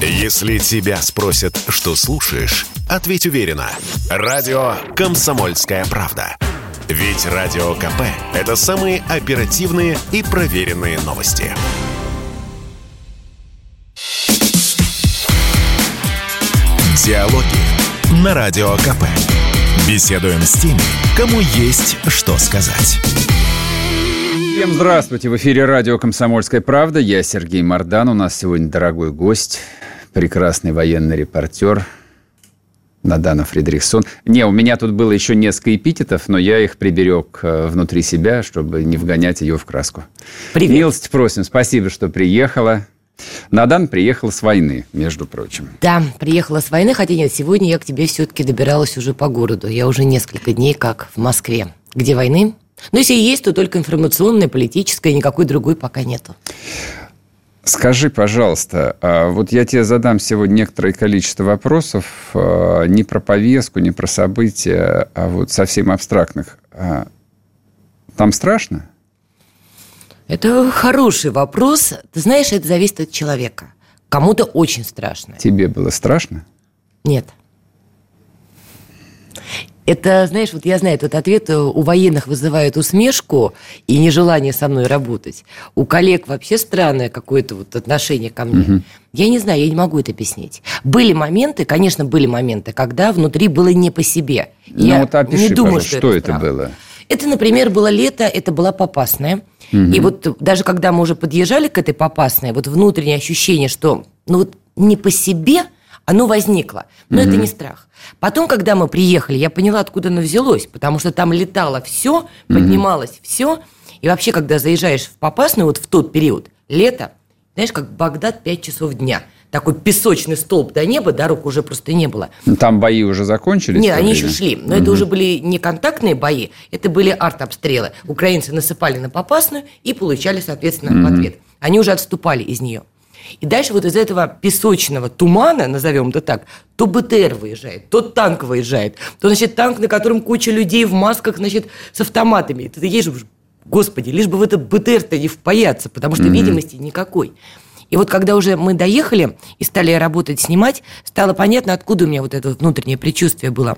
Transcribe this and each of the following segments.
Если тебя спросят, что слушаешь, ответь уверенно. Радио «Комсомольская правда». Ведь Радио КП – это самые оперативные и проверенные новости. Диалоги на Радио КП. Беседуем с теми, кому есть что сказать. Всем здравствуйте! В эфире радио «Комсомольская правда». Я Сергей Мордан. У нас сегодня дорогой гость, прекрасный военный репортер Надана Фридрихсон. Не, у меня тут было еще несколько эпитетов, но я их приберег э, внутри себя, чтобы не вгонять ее в краску. Привет. Милость просим. Спасибо, что приехала. Надан приехал с войны, между прочим. Да, приехала с войны, хотя нет, сегодня я к тебе все-таки добиралась уже по городу. Я уже несколько дней как в Москве. Где войны? Но если и есть, то только информационная, политическая, никакой другой пока нету. Скажи, пожалуйста, а вот я тебе задам сегодня некоторое количество вопросов а, не про повестку, не про события, а вот совсем абстрактных. А, там страшно? Это хороший вопрос. Ты знаешь, это зависит от человека. Кому-то очень страшно. Тебе было страшно? Нет. Это, знаешь, вот я знаю, этот ответ у военных вызывает усмешку и нежелание со мной работать. У коллег вообще странное какое-то вот отношение ко мне. Угу. Я не знаю, я не могу это объяснить. Были моменты, конечно, были моменты, когда внутри было не по себе. Ну я вот опиши, не думаю, что, что это, это было. Это, например, было лето, это была Попасная. Угу. И вот даже когда мы уже подъезжали к этой Попасной, вот внутреннее ощущение, что ну вот не по себе, оно возникло. Но угу. это не страх. Потом, когда мы приехали, я поняла, откуда оно взялось, потому что там летало все, поднималось угу. все. И вообще, когда заезжаешь в Попасную, вот в тот период, лето, знаешь, как Багдад 5 часов дня – такой песочный столб до неба, дорог уже просто не было. Там бои уже закончились? Нет, они еще шли. Но угу. это уже были не контактные бои, это были арт-обстрелы. Украинцы насыпали на Попасную и получали, соответственно, угу. в ответ. Они уже отступали из нее. И дальше вот из этого песочного тумана, назовем это так, то БТР выезжает, то танк выезжает, то, значит, танк, на котором куча людей в масках, значит, с автоматами. И ты едешь, господи, лишь бы в этот БТР-то не впаяться, потому что mm-hmm. видимости никакой. И вот когда уже мы доехали и стали работать, снимать, стало понятно, откуда у меня вот это внутреннее предчувствие было.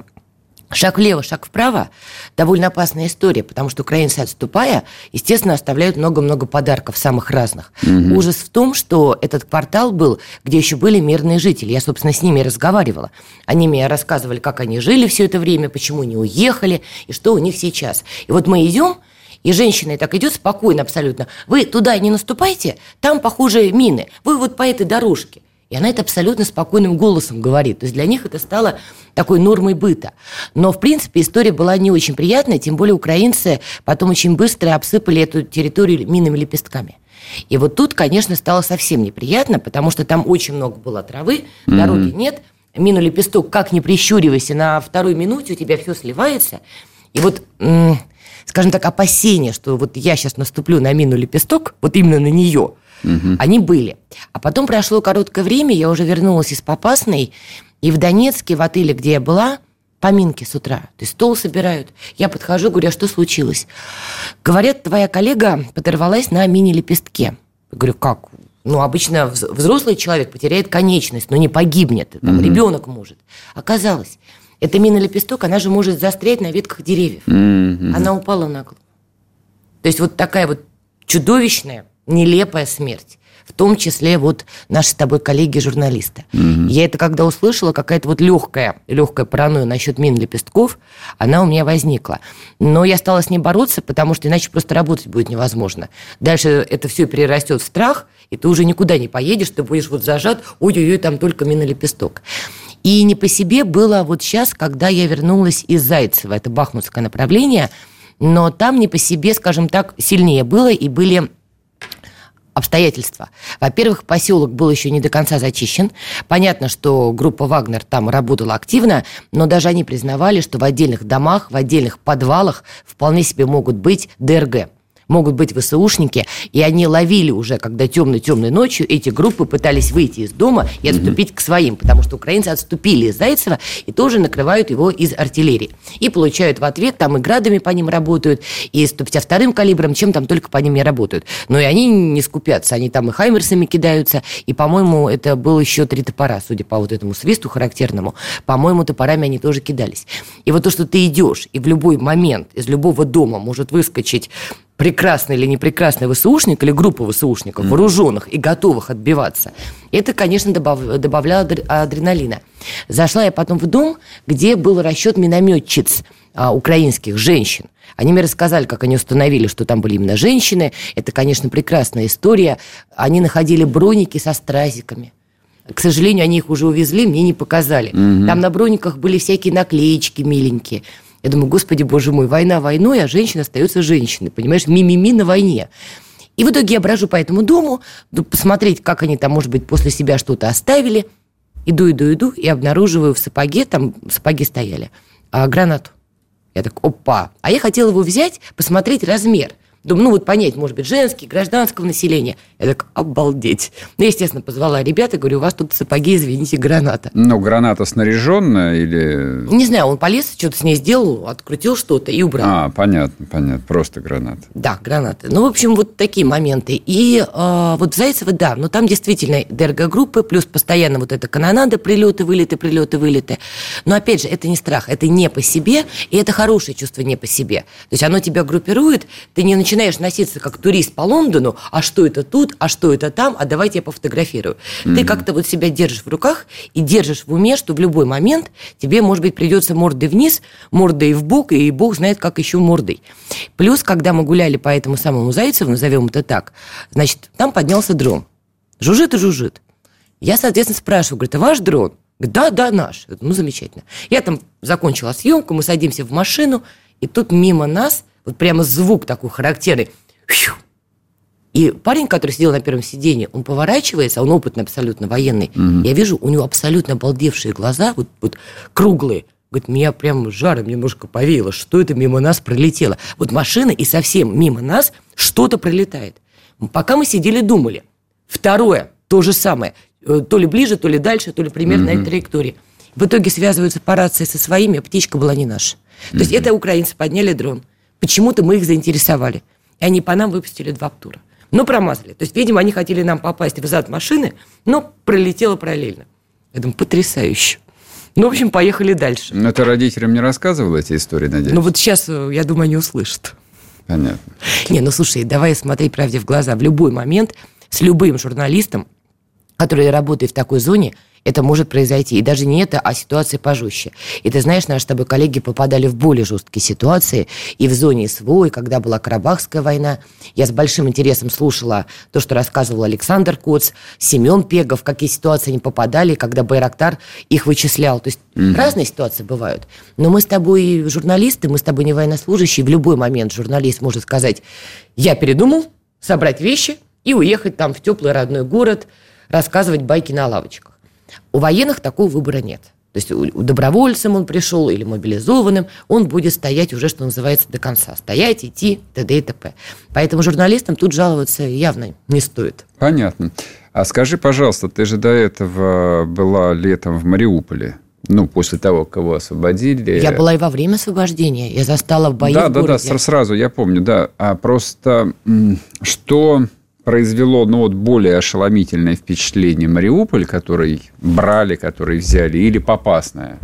Шаг влево, шаг вправо – довольно опасная история, потому что украинцы, отступая, естественно, оставляют много-много подарков самых разных. Угу. Ужас в том, что этот квартал был, где еще были мирные жители. Я, собственно, с ними разговаривала. Они мне рассказывали, как они жили все это время, почему не уехали и что у них сейчас. И вот мы идем, и женщина так идет спокойно абсолютно. Вы туда не наступайте, там, похоже, мины. Вы вот по этой дорожке. И она это абсолютно спокойным голосом говорит. То есть для них это стало такой нормой быта. Но, в принципе, история была не очень приятная, тем более украинцы потом очень быстро обсыпали эту территорию минными лепестками. И вот тут, конечно, стало совсем неприятно, потому что там очень много было травы, mm-hmm. дороги нет, мину лепесток, как не прищуривайся, на второй минуте у тебя все сливается. И вот, скажем так, опасения, что вот я сейчас наступлю на мину лепесток, вот именно на нее – Угу. Они были. А потом прошло короткое время, я уже вернулась из Попасной, и в Донецке, в отеле, где я была, поминки с утра. То есть стол собирают. Я подхожу, говорю, а что случилось? Говорят, твоя коллега подорвалась на мини-лепестке. Я говорю, как? Ну, обычно взрослый человек потеряет конечность, но не погибнет. Там угу. ребенок может. Оказалось, эта мина-лепесток, она же может застрять на ветках деревьев. Угу. Она упала на голову. То есть вот такая вот чудовищная нелепая смерть. В том числе вот наши с тобой коллеги-журналисты. Угу. Я это когда услышала, какая-то вот легкая, легкая паранойя насчет мин лепестков, она у меня возникла. Но я стала с ней бороться, потому что иначе просто работать будет невозможно. Дальше это все перерастет в страх, и ты уже никуда не поедешь, ты будешь вот зажат, ой-ой-ой, там только минолепесток. И не по себе было вот сейчас, когда я вернулась из Зайцева, это бахмутское направление, но там не по себе, скажем так, сильнее было, и были обстоятельства. Во-первых, поселок был еще не до конца зачищен. Понятно, что группа «Вагнер» там работала активно, но даже они признавали, что в отдельных домах, в отдельных подвалах вполне себе могут быть ДРГ. Могут быть ВСУшники, и они ловили уже, когда темной-темной ночью эти группы пытались выйти из дома и отступить mm-hmm. к своим, потому что украинцы отступили из Зайцева и тоже накрывают его из артиллерии. И получают в ответ, там и градами по ним работают, и 152-м калибром, чем там только по ним не работают. Но и они не скупятся, они там и хаймерсами кидаются, и, по-моему, это было еще три топора, судя по вот этому свисту характерному, по-моему, топорами они тоже кидались. И вот то, что ты идешь, и в любой момент из любого дома может выскочить прекрасный или непрекрасный ВСУшник или группа ВСУшников, mm. вооруженных и готовых отбиваться, это, конечно, добав, добавляло адреналина. Зашла я потом в дом, где был расчет минометчиц а, украинских женщин. Они мне рассказали, как они установили, что там были именно женщины. Это, конечно, прекрасная история. Они находили броники со стразиками. К сожалению, они их уже увезли, мне не показали. Угу. Там на брониках были всякие наклеечки миленькие. Я думаю, господи, боже мой, война войной, а женщина остается женщиной, понимаешь, ми-ми-ми на войне. И в итоге я брожу по этому дому, посмотреть, как они там, может быть, после себя что-то оставили. Иду, иду, иду, и обнаруживаю в сапоге, там сапоги стояли, а, гранату. Я так, опа. А я хотела его взять, посмотреть размер – Думаю, ну вот понять, может быть, женский, гражданского населения. Я так, обалдеть. Ну, естественно, позвала ребят и говорю, у вас тут сапоги, извините, граната. Ну, граната снаряженная или... Не знаю, он полез, что-то с ней сделал, открутил что-то и убрал. А, понятно, понятно, просто граната. Да, гранаты. Ну, в общем, вот такие моменты. И э, вот Зайцево, да, но там действительно ДРГ-группы, плюс постоянно вот эта канонада, прилеты, вылеты, прилеты, вылеты. Но, опять же, это не страх, это не по себе, и это хорошее чувство не по себе. То есть оно тебя группирует, ты не начинаешь носиться как турист по Лондону, а что это тут, а что это там, а давайте я пофотографирую. Mm-hmm. Ты как-то вот себя держишь в руках и держишь в уме, что в любой момент тебе, может быть, придется мордой вниз, мордой в бок, и бог знает, как еще мордой. Плюс, когда мы гуляли по этому самому Зайцеву, назовем это так, значит, там поднялся дрон. Жужжит и жужжит. Я, соответственно, спрашиваю, говорит, а ваш дрон? да, да, наш. Ну, замечательно. Я там закончила съемку, мы садимся в машину, и тут мимо нас вот прямо звук такой характерный. И парень, который сидел на первом сиденье, он поворачивается, он опытный абсолютно военный. Угу. Я вижу, у него абсолютно обалдевшие глаза, вот, вот круглые. Говорит, меня прям жаром немножко повеяло, что это мимо нас пролетело. Вот машина, и совсем мимо нас что-то пролетает. Пока мы сидели, думали. Второе, то же самое. Э, то ли ближе, то ли дальше, то ли примерно угу. на этой траектории. В итоге связываются по рации со своими, а птичка была не наша. То есть это украинцы подняли дрон. Почему-то мы их заинтересовали. И они по нам выпустили два птура. Но промазали. То есть, видимо, они хотели нам попасть в зад машины, но пролетело параллельно. Я думаю, потрясающе. Ну, в общем, поехали дальше. Но ты родителям не рассказывал эти истории, надеюсь? Ну, вот сейчас, э, я думаю, они услышат. Понятно. Не, ну, слушай, давай смотреть правде в глаза. В любой момент с любым журналистом, который работает в такой зоне, это может произойти. И даже не это, а ситуация пожестче. И ты знаешь, наши с тобой коллеги попадали в более жесткие ситуации. И в зоне СВО, и когда была Карабахская война. Я с большим интересом слушала то, что рассказывал Александр Коц, Семен Пегов, какие ситуации они попадали, когда Байрактар их вычислял. То есть mm-hmm. разные ситуации бывают. Но мы с тобой журналисты, мы с тобой не военнослужащие. В любой момент журналист может сказать, я передумал, собрать вещи и уехать там в теплый родной город, рассказывать байки на лавочках. У военных такого выбора нет. То есть у добровольцем он пришел или мобилизованным, он будет стоять уже, что называется, до конца. Стоять, идти, т.д. и т.п. Поэтому журналистам тут жаловаться явно не стоит. Понятно. А скажи, пожалуйста, ты же до этого была летом в Мариуполе. Ну, после того, кого освободили. Я была и во время освобождения. Я застала в бои да, в Да, да, да, сразу, я помню, да. А просто что произвело ну, вот более ошеломительное впечатление Мариуполь, который брали, который взяли, или Попасная?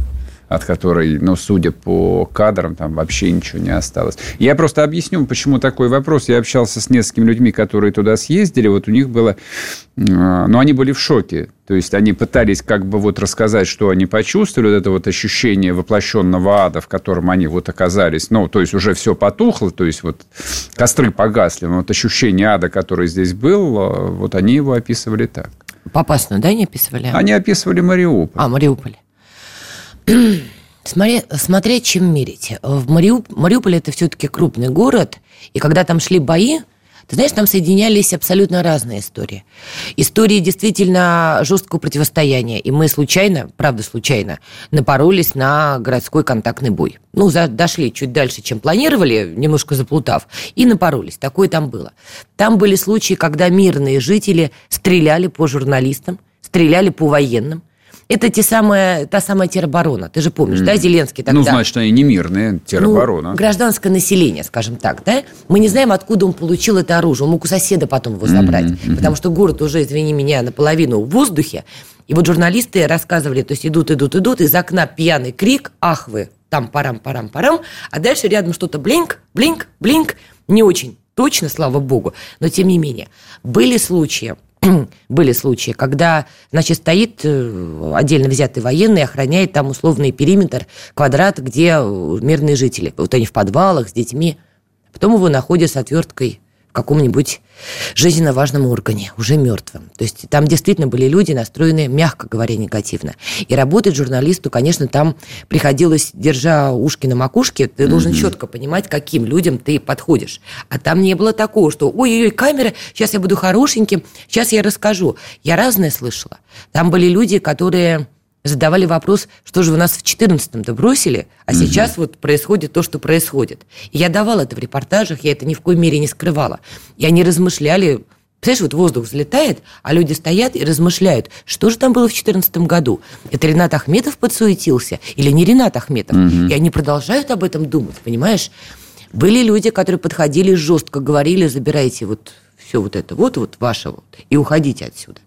От которой, ну, судя по кадрам, там вообще ничего не осталось. Я просто объясню, почему такой вопрос. Я общался с несколькими людьми, которые туда съездили. Вот у них было... Ну, они были в шоке. То есть они пытались как бы вот рассказать, что они почувствовали, вот это вот ощущение воплощенного ада, в котором они вот оказались. Ну, то есть уже все потухло, то есть вот костры погасли, но вот ощущение ада, которое здесь было, вот они его описывали так. Попасную, да, они описывали? Они описывали Мариуполь. А, Мариуполь. Смотреть, смотря чем мерить. В Мариуп... Мариуполь это все-таки крупный город, и когда там шли бои, Ты знаешь, там соединялись абсолютно разные истории. Истории действительно жесткого противостояния. И мы случайно, правда случайно, напоролись на городской контактный бой. Ну, за, дошли чуть дальше, чем планировали, немножко заплутав, и напоролись. Такое там было. Там были случаи, когда мирные жители стреляли по журналистам, стреляли по военным – это те самые, та самая тероборона. Ты же помнишь, mm. да, Зеленский тогда? Ну, значит, они не мирные, тероборона. Ну, гражданское население, скажем так, да? Мы не знаем, откуда он получил это оружие. Он мог у соседа потом его забрать. Mm-hmm. Потому что город уже, извини меня, наполовину в воздухе. И вот журналисты рассказывали, то есть идут, идут, идут, из окна пьяный крик, ах вы, там парам, парам, парам, а дальше рядом что-то блинк, блинк, блинк, не очень точно, слава богу, но тем не менее. Были случаи, были случаи, когда, значит, стоит э, отдельно взятый военный, охраняет там условный периметр, квадрат, где мирные жители. Вот они в подвалах с детьми. Потом его находят с отверткой каком-нибудь жизненно важном органе, уже мертвым. То есть там действительно были люди, настроенные, мягко говоря, негативно. И работать журналисту, конечно, там приходилось, держа ушки на макушке, ты должен mm-hmm. четко понимать, каким людям ты подходишь. А там не было такого, что ой-ой-ой, камера, сейчас я буду хорошеньким, сейчас я расскажу. Я разное слышала. Там были люди, которые задавали вопрос, что же вы нас в 14-м-то бросили, а угу. сейчас вот происходит то, что происходит. И я давала это в репортажах, я это ни в коей мере не скрывала. И они размышляли, Представляешь, вот воздух взлетает, а люди стоят и размышляют, что же там было в 2014 году. Это Ренат Ахметов подсуетился или не Ренат Ахметов? Угу. И они продолжают об этом думать, понимаешь? Были люди, которые подходили жестко, говорили, забирайте вот все вот это, вот, вот ваше вот, и уходите отсюда.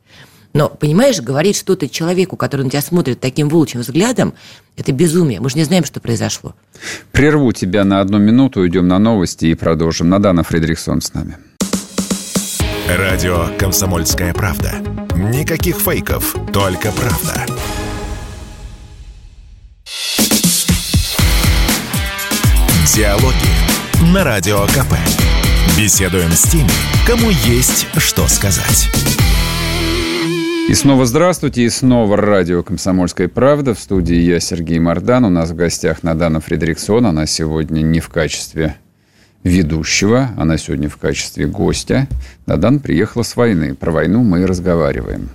Но, понимаешь, говорить что-то человеку, который на тебя смотрит таким волчьим взглядом, это безумие. Мы же не знаем, что произошло. Прерву тебя на одну минуту, уйдем на новости и продолжим. Надана Фредериксон с нами. Радио «Комсомольская правда». Никаких фейков, только правда. Диалоги на Радио КП. Беседуем с теми, кому есть что сказать. И снова здравствуйте, и снова радио «Комсомольская правда». В студии я, Сергей Мордан. У нас в гостях Надана Фредериксон. Она сегодня не в качестве ведущего, она сегодня в качестве гостя. Надан приехала с войны. Про войну мы и разговариваем.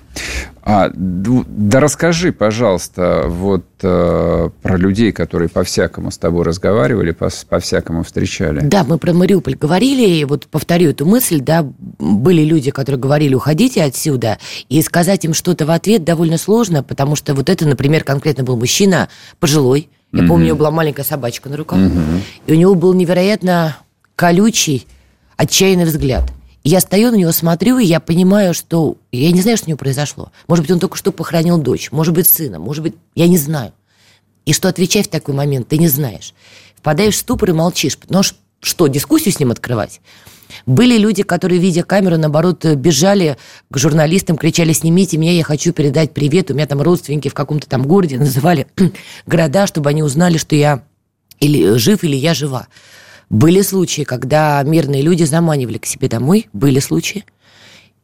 А, да расскажи, пожалуйста, вот э, про людей, которые по-всякому с тобой разговаривали, по-всякому встречали. Да, мы про Мариуполь говорили, и вот повторю эту мысль, да, были люди, которые говорили, уходите отсюда, и сказать им что-то в ответ довольно сложно, потому что вот это, например, конкретно был мужчина пожилой, я помню, у него была маленькая собачка на руках, mm и у него был невероятно колючий, отчаянный взгляд – я стою на него, смотрю, и я понимаю, что... Я не знаю, что у него произошло. Может быть, он только что похоронил дочь, может быть, сына, может быть, я не знаю. И что отвечать в такой момент, ты не знаешь. Впадаешь в ступор и молчишь. Ну что, дискуссию с ним открывать? Были люди, которые, видя камеру, наоборот, бежали к журналистам, кричали, снимите меня, я хочу передать привет. У меня там родственники в каком-то там городе называли города, чтобы они узнали, что я или жив, или я жива. Были случаи, когда мирные люди заманивали к себе домой, были случаи.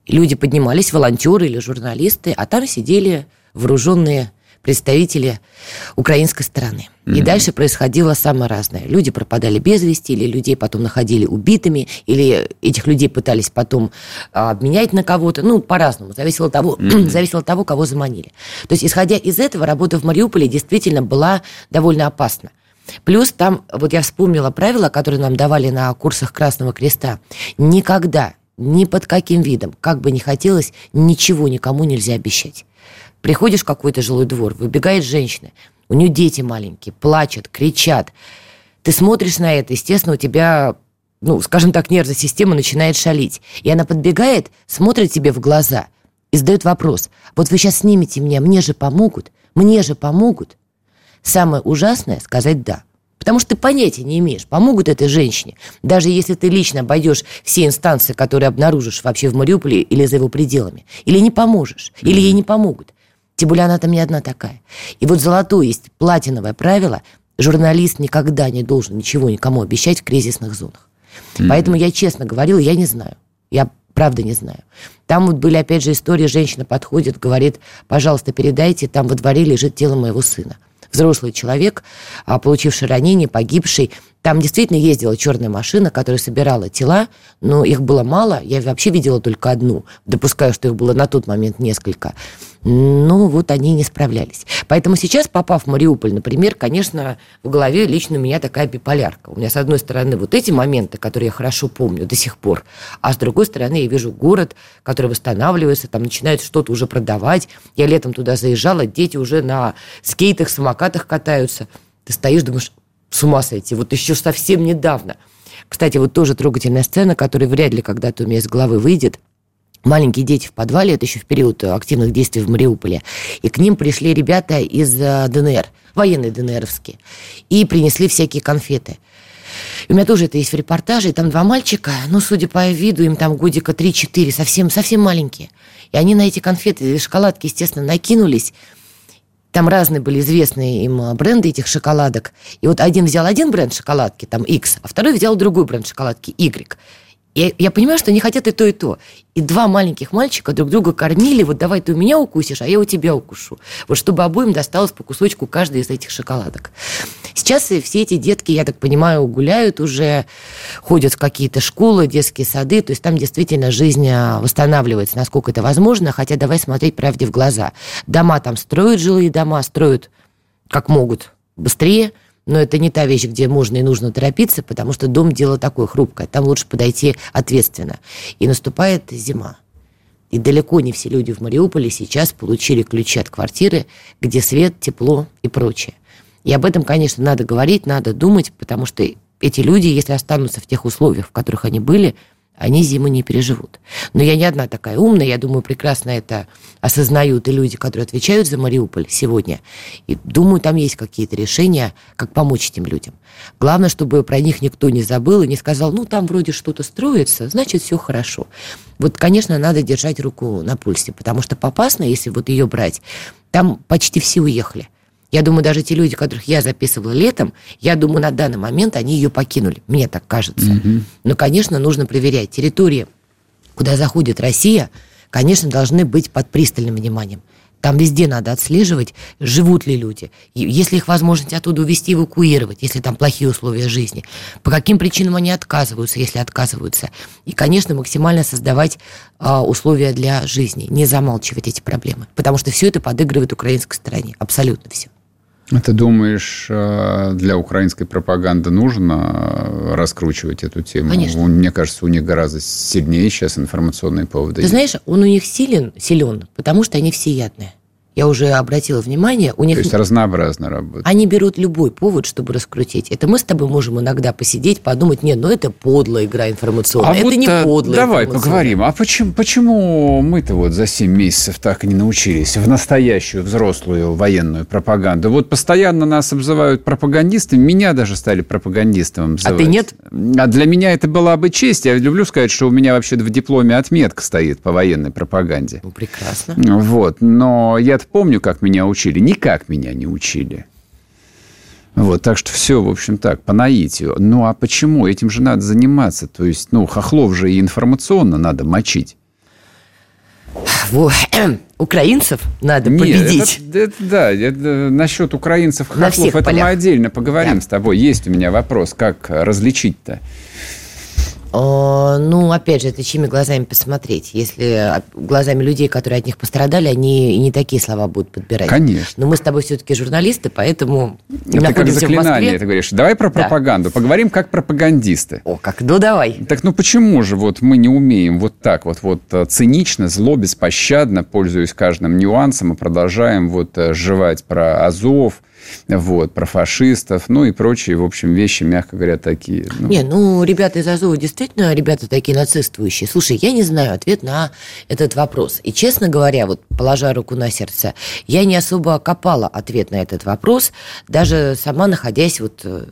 Люди поднимались, волонтеры или журналисты, а там сидели вооруженные представители украинской стороны. Mm-hmm. И дальше происходило самое разное. Люди пропадали без вести, или людей потом находили убитыми, или этих людей пытались потом а, обменять на кого-то. Ну, по-разному. Зависело того, mm-hmm. зависело от того, кого заманили. То есть, исходя из этого, работа в Мариуполе действительно была довольно опасна. Плюс там, вот я вспомнила правила, которые нам давали на курсах Красного Креста. Никогда, ни под каким видом, как бы ни хотелось, ничего никому нельзя обещать. Приходишь в какой-то жилой двор, выбегает женщина, у нее дети маленькие, плачут, кричат. Ты смотришь на это, естественно, у тебя, ну, скажем так, нервная система начинает шалить. И она подбегает, смотрит тебе в глаза и задает вопрос. Вот вы сейчас снимете меня, мне же помогут, мне же помогут. Самое ужасное – сказать «да». Потому что ты понятия не имеешь, помогут этой женщине. Даже если ты лично обойдешь все инстанции, которые обнаружишь вообще в Мариуполе или за его пределами. Или не поможешь, или ей не помогут. Тем более она там не одна такая. И вот золотое есть платиновое правило. Журналист никогда не должен ничего никому обещать в кризисных зонах. Mm-hmm. Поэтому я честно говорила, я не знаю. Я правда не знаю. Там вот были, опять же, истории, женщина подходит, говорит, пожалуйста, передайте, там во дворе лежит тело моего сына взрослый человек, а, получивший ранение, погибший. Там действительно ездила черная машина, которая собирала тела, но их было мало. Я вообще видела только одну. Допускаю, что их было на тот момент несколько. Ну, вот они не справлялись. Поэтому сейчас, попав в Мариуполь, например, конечно, в голове лично у меня такая биполярка. У меня, с одной стороны, вот эти моменты, которые я хорошо помню до сих пор, а с другой стороны, я вижу город, который восстанавливается, там начинают что-то уже продавать. Я летом туда заезжала, дети уже на скейтах, самокатах катаются. Ты стоишь, думаешь, с ума сойти, вот еще совсем недавно. Кстати, вот тоже трогательная сцена, которая вряд ли когда-то у меня из головы выйдет – маленькие дети в подвале, это еще в период активных действий в Мариуполе, и к ним пришли ребята из э, ДНР, военные ДНРовские, и принесли всякие конфеты. У меня тоже это есть в репортаже, и там два мальчика, ну, судя по виду, им там годика 3-4, совсем, совсем маленькие. И они на эти конфеты, шоколадки, естественно, накинулись, там разные были известные им э, бренды этих шоколадок. И вот один взял один бренд шоколадки, там X, а второй взял другой бренд шоколадки Y. Я, я понимаю, что они хотят и то, и то. И два маленьких мальчика друг друга кормили, вот давай ты у меня укусишь, а я у тебя укушу. Вот чтобы обоим досталось по кусочку каждой из этих шоколадок. Сейчас все эти детки, я так понимаю, гуляют уже, ходят в какие-то школы, детские сады, то есть там действительно жизнь а, восстанавливается, насколько это возможно, хотя давай смотреть правде в глаза. Дома там строят, жилые дома строят как могут, быстрее – но это не та вещь, где можно и нужно торопиться, потому что дом дело такое хрупкое. Там лучше подойти ответственно. И наступает зима. И далеко не все люди в Мариуполе сейчас получили ключи от квартиры, где свет, тепло и прочее. И об этом, конечно, надо говорить, надо думать, потому что эти люди, если останутся в тех условиях, в которых они были, они зиму не переживут. Но я не одна такая умная, я думаю, прекрасно это осознают и люди, которые отвечают за Мариуполь сегодня. И думаю, там есть какие-то решения, как помочь этим людям. Главное, чтобы про них никто не забыл и не сказал, ну, там вроде что-то строится, значит, все хорошо. Вот, конечно, надо держать руку на пульсе, потому что Попасна, если вот ее брать, там почти все уехали. Я думаю, даже те люди, которых я записывала летом, я думаю, на данный момент они ее покинули. Мне так кажется. Mm-hmm. Но, конечно, нужно проверять. Территории, куда заходит Россия, конечно, должны быть под пристальным вниманием. Там везде надо отслеживать, живут ли люди, если их возможность оттуда увезти, эвакуировать, если там плохие условия жизни, по каким причинам они отказываются, если отказываются. И, конечно, максимально создавать а, условия для жизни, не замалчивать эти проблемы, потому что все это подыгрывает украинской стороне, абсолютно все. А ты думаешь, э, для украинской пропаганды нужно э, раскручивать эту тему? Конечно. Мне кажется, у них гораздо сильнее сейчас информационные поводы. Ты знаешь, он у них силен, силен, потому что они всеядные я уже обратила внимание, у них... То есть разнообразно работают. Они берут любой повод, чтобы раскрутить. Это мы с тобой можем иногда посидеть, подумать, нет, ну это подлая игра информационная, а это вот не а, подлая Давай поговорим. А почему, почему мы-то вот за 7 месяцев так и не научились в настоящую взрослую военную пропаганду? Вот постоянно нас обзывают пропагандистами, меня даже стали пропагандистом обзывать. А ты нет? А для меня это была бы честь. Я люблю сказать, что у меня вообще в дипломе отметка стоит по военной пропаганде. Ну, прекрасно. Вот. Но я помню, как меня учили. Никак меня не учили. Вот, так что все, в общем, так, по наитию. Ну, а почему? Этим же надо заниматься. То есть, ну, хохлов же и информационно надо мочить. Украинцев надо Нет, победить. Это, это, да, это, насчет украинцев хохлов, это полях. мы отдельно поговорим да. с тобой. Есть у меня вопрос, как различить-то? А, ну, опять же, это чьими глазами посмотреть. Если а, глазами людей, которые от них пострадали, они и не такие слова будут подбирать. Конечно. Но мы с тобой все-таки журналисты, поэтому это находимся как заклинание, в Москве. ты говоришь. Давай про пропаганду. Да. Поговорим как пропагандисты. О, как, ну давай. Так ну почему же вот мы не умеем вот так вот, вот э, цинично, зло, беспощадно, пользуясь каждым нюансом, и продолжаем вот э, жевать про Азов, вот, про фашистов, ну и прочие, в общем, вещи, мягко говоря, такие. Ну. Не, ну, ребята из Азова действительно ребята такие нацистующие. Слушай, я не знаю ответ на этот вопрос. И, честно говоря, вот положа руку на сердце, я не особо копала ответ на этот вопрос, даже сама находясь вот угу.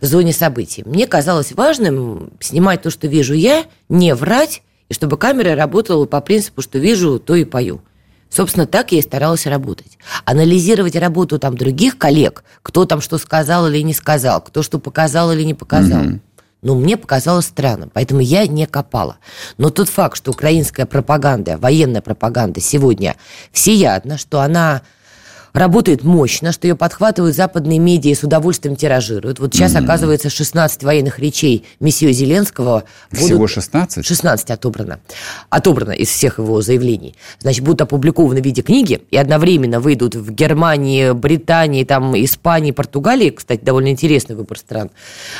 в зоне событий. Мне казалось важным снимать то, что вижу я, не врать, и чтобы камера работала по принципу, что вижу, то и пою. Собственно, так я и старалась работать. Анализировать работу там других коллег, кто там что сказал или не сказал, кто что показал или не показал. Угу. Ну, мне показалось странно, поэтому я не копала. Но тот факт, что украинская пропаганда, военная пропаганда сегодня всеядна, что она работает мощно, что ее подхватывают западные медиа и с удовольствием тиражируют. Вот сейчас, mm-hmm. оказывается, 16 военных речей месье Зеленского... Всего 16? 16 отобрано. Отобрано из всех его заявлений. Значит, будут опубликованы в виде книги и одновременно выйдут в Германии, Британии, там, Испании, Португалии, кстати, довольно интересный выбор стран,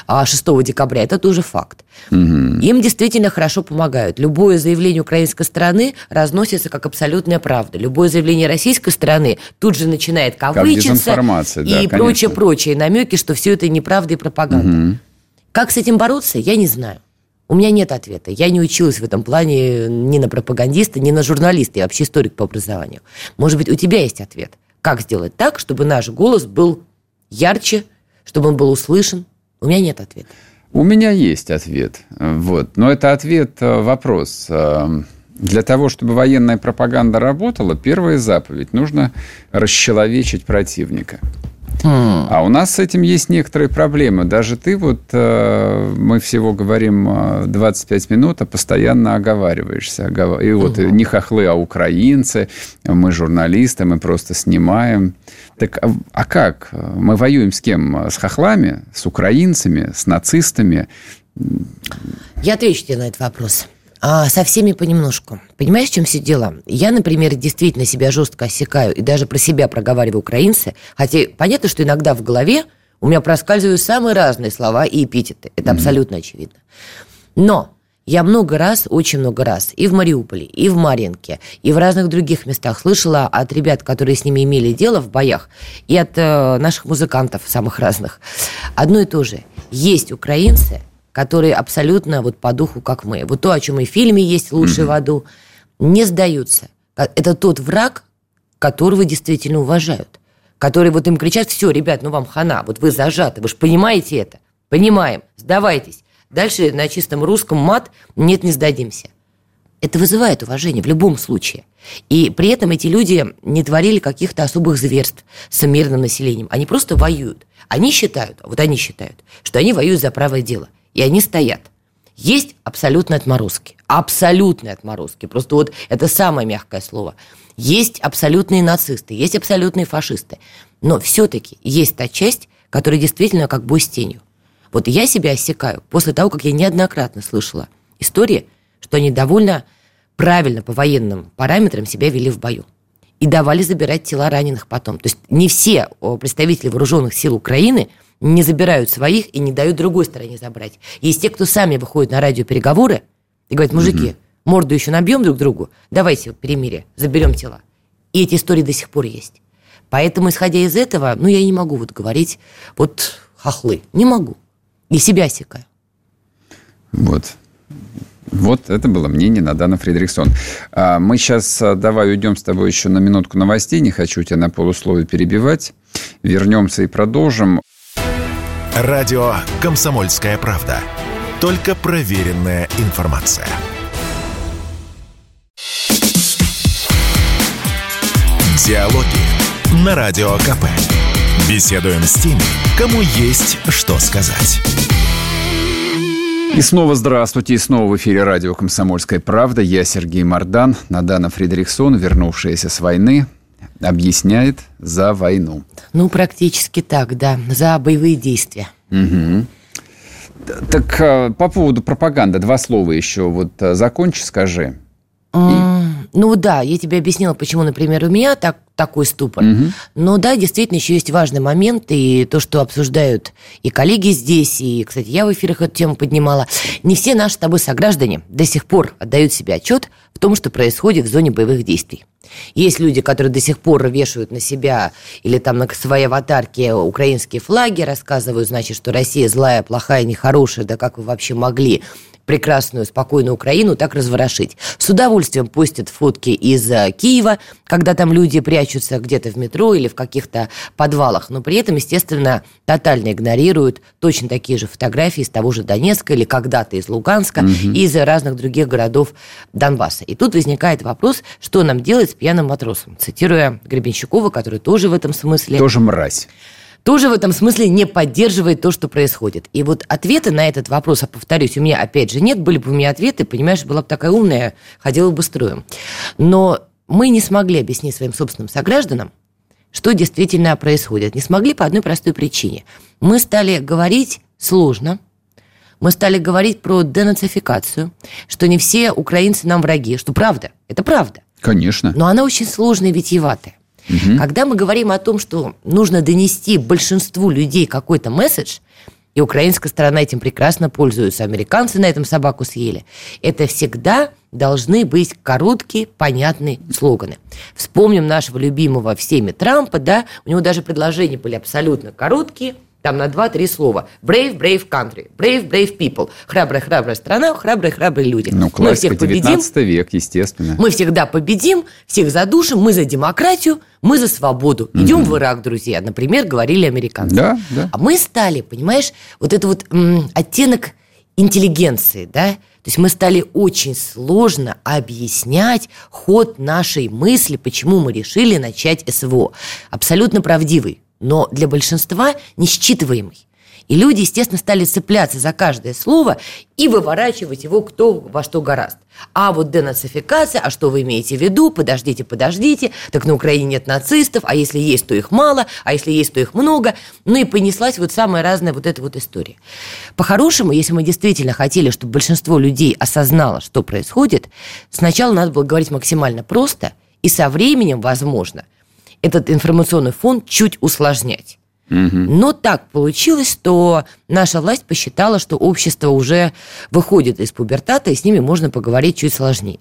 6 а декабря. Это тоже факт. Mm-hmm. Им действительно хорошо помогают. Любое заявление украинской стороны разносится как абсолютная правда. Любое заявление российской стороны тут же начинает кавычиться как и да, прочее-прочее намеки, что все это неправда и пропаганда. Угу. Как с этим бороться, я не знаю. У меня нет ответа. Я не училась в этом плане ни на пропагандиста, ни на журналиста. Я вообще историк по образованию. Может быть, у тебя есть ответ. Как сделать так, чтобы наш голос был ярче, чтобы он был услышан? У меня нет ответа. У меня есть ответ. Вот. Но это ответ, э, вопрос. Для того, чтобы военная пропаганда работала, первая заповедь – нужно расчеловечить противника. Mm. А у нас с этим есть некоторые проблемы. Даже ты вот, э, мы всего говорим 25 э, минут, а постоянно оговариваешься. И вот mm-hmm. не хохлы, а украинцы, мы журналисты, мы просто снимаем. Так а, а как? Мы воюем с кем? С хохлами, с украинцами, с нацистами? Я отвечу тебе на этот вопрос. А со всеми понемножку. Понимаешь, в чем все дело? Я, например, действительно себя жестко осекаю и даже про себя проговариваю украинцы, хотя понятно, что иногда в голове у меня проскальзывают самые разные слова и эпитеты. Это mm-hmm. абсолютно очевидно. Но я много раз, очень много раз, и в Мариуполе, и в Маринке, и в разных других местах слышала от ребят, которые с ними имели дело в боях, и от э, наших музыкантов самых разных. Одно и то же. Есть украинцы, которые абсолютно вот по духу, как мы. Вот то, о чем и в фильме есть «Лучший mm-hmm. в аду», не сдаются. Это тот враг, которого действительно уважают. Который вот им кричат, все, ребят, ну вам хана, вот вы зажаты, вы же понимаете это? Понимаем, сдавайтесь. Дальше на чистом русском мат «нет, не сдадимся». Это вызывает уважение в любом случае. И при этом эти люди не творили каких-то особых зверств с мирным населением. Они просто воюют. Они считают, вот они считают, что они воюют за правое дело и они стоят. Есть абсолютные отморозки. Абсолютные отморозки. Просто вот это самое мягкое слово. Есть абсолютные нацисты, есть абсолютные фашисты. Но все-таки есть та часть, которая действительно как бой с тенью. Вот я себя осекаю после того, как я неоднократно слышала истории, что они довольно правильно по военным параметрам себя вели в бою. И давали забирать тела раненых потом. То есть не все представители вооруженных сил Украины – не забирают своих и не дают другой стороне забрать. Есть те, кто сами выходят на радиопереговоры и говорят, мужики, угу. морду еще набьем друг другу, давайте перемирие, заберем тела. И эти истории до сих пор есть. Поэтому, исходя из этого, ну, я не могу вот говорить, вот хохлы, не могу. И себя осекаю. Вот. Вот это было мнение Надана Фредериксон. А, мы сейчас а, давай уйдем с тобой еще на минутку новостей. Не хочу тебя на полусловие перебивать. Вернемся и продолжим. Радио «Комсомольская правда». Только проверенная информация. Диалоги на Радио КП. Беседуем с теми, кому есть что сказать. И снова здравствуйте, и снова в эфире радио «Комсомольская правда». Я Сергей Мордан, Надана Фредериксон, вернувшаяся с войны объясняет за войну. Ну, практически так, да, за боевые действия. Угу. Так а, по поводу пропаганды, два слова еще. Вот а, закончи, скажи. И... Ну да, я тебе объяснила, почему, например, у меня так, такой ступор. Угу. Но да, действительно, еще есть важный момент, и то, что обсуждают и коллеги здесь, и, кстати, я в эфирах эту тему поднимала. Не все наши с тобой сограждане до сих пор отдают себе отчет в том, что происходит в зоне боевых действий. Есть люди, которые до сих пор вешают на себя или там на своей аватарке украинские флаги, рассказывают, значит, что Россия злая, плохая, нехорошая, да как вы вообще могли прекрасную, спокойную Украину так разворошить. С удовольствием постят фотки из э, Киева, когда там люди прячутся где-то в метро или в каких-то подвалах, но при этом, естественно, тотально игнорируют точно такие же фотографии из того же Донецка или когда-то из Луганска угу. и из разных других городов Донбасса. И тут возникает вопрос, что нам делать с пьяным матросом, цитируя Гребенщикова, который тоже в этом смысле... Тоже мразь тоже в этом смысле не поддерживает то, что происходит. И вот ответы на этот вопрос, а повторюсь, у меня опять же нет, были бы у меня ответы, понимаешь, была бы такая умная, ходила бы строем. Но мы не смогли объяснить своим собственным согражданам, что действительно происходит. Не смогли по одной простой причине. Мы стали говорить сложно, мы стали говорить про денацификацию, что не все украинцы нам враги, что правда, это правда. Конечно. Но она очень сложная и витиеватая. Угу. Когда мы говорим о том, что нужно донести большинству людей какой-то месседж, и украинская сторона этим прекрасно пользуется, американцы на этом собаку съели, это всегда должны быть короткие, понятные слоганы. Вспомним нашего любимого всеми Трампа, да, у него даже предложения были абсолютно короткие – там на два-три слова. Brave, brave country. Brave, brave people. Храбрая, храбрая страна, храбрые, храбрые люди. Ну, мы всех победим. век, естественно. Мы всегда победим, всех задушим, мы за демократию, мы за свободу. Идем в Ирак, друзья. Например, говорили американцы. Да, да. А мы стали, понимаешь, вот это вот м, оттенок интеллигенции, да, то есть мы стали очень сложно объяснять ход нашей мысли, почему мы решили начать СВО. Абсолютно правдивый но для большинства несчитываемый. И люди, естественно, стали цепляться за каждое слово и выворачивать его кто во что гораст. А вот денацификация, а что вы имеете в виду? Подождите, подождите. Так на Украине нет нацистов, а если есть, то их мало, а если есть, то их много. Ну и понеслась вот самая разная вот эта вот история. По-хорошему, если мы действительно хотели, чтобы большинство людей осознало, что происходит, сначала надо было говорить максимально просто, и со временем, возможно – этот информационный фон чуть усложнять. Но так получилось, что наша власть посчитала, что общество уже выходит из пубертата, и с ними можно поговорить чуть сложнее.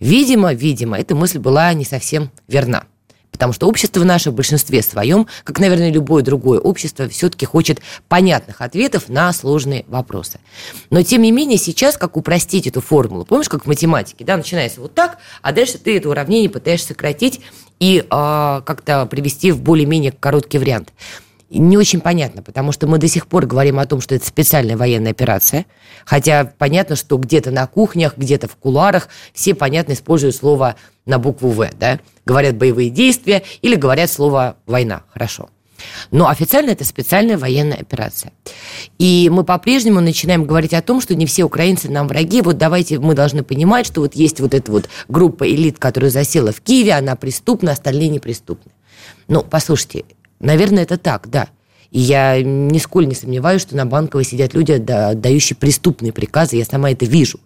Видимо, видимо, эта мысль была не совсем верна. Потому что общество наше в большинстве своем, как, наверное, любое другое общество, все-таки хочет понятных ответов на сложные вопросы. Но, тем не менее, сейчас как упростить эту формулу? Помнишь, как в математике, да, начинается вот так, а дальше ты это уравнение пытаешься сократить и э, как-то привести в более-менее короткий вариант. Не очень понятно, потому что мы до сих пор говорим о том, что это специальная военная операция, хотя понятно, что где-то на кухнях, где-то в куларах все, понятно, используют слово на букву «В», да? Говорят «боевые действия» или говорят слово «война». Хорошо. Но официально это специальная военная операция. И мы по-прежнему начинаем говорить о том, что не все украинцы нам враги. Вот давайте мы должны понимать, что вот есть вот эта вот группа элит, которая засела в Киеве, она преступна, остальные неприступны. Ну, послушайте, наверное, это так, да. И я нисколько не сомневаюсь, что на Банковой сидят люди, отдающие преступные приказы, я сама это вижу.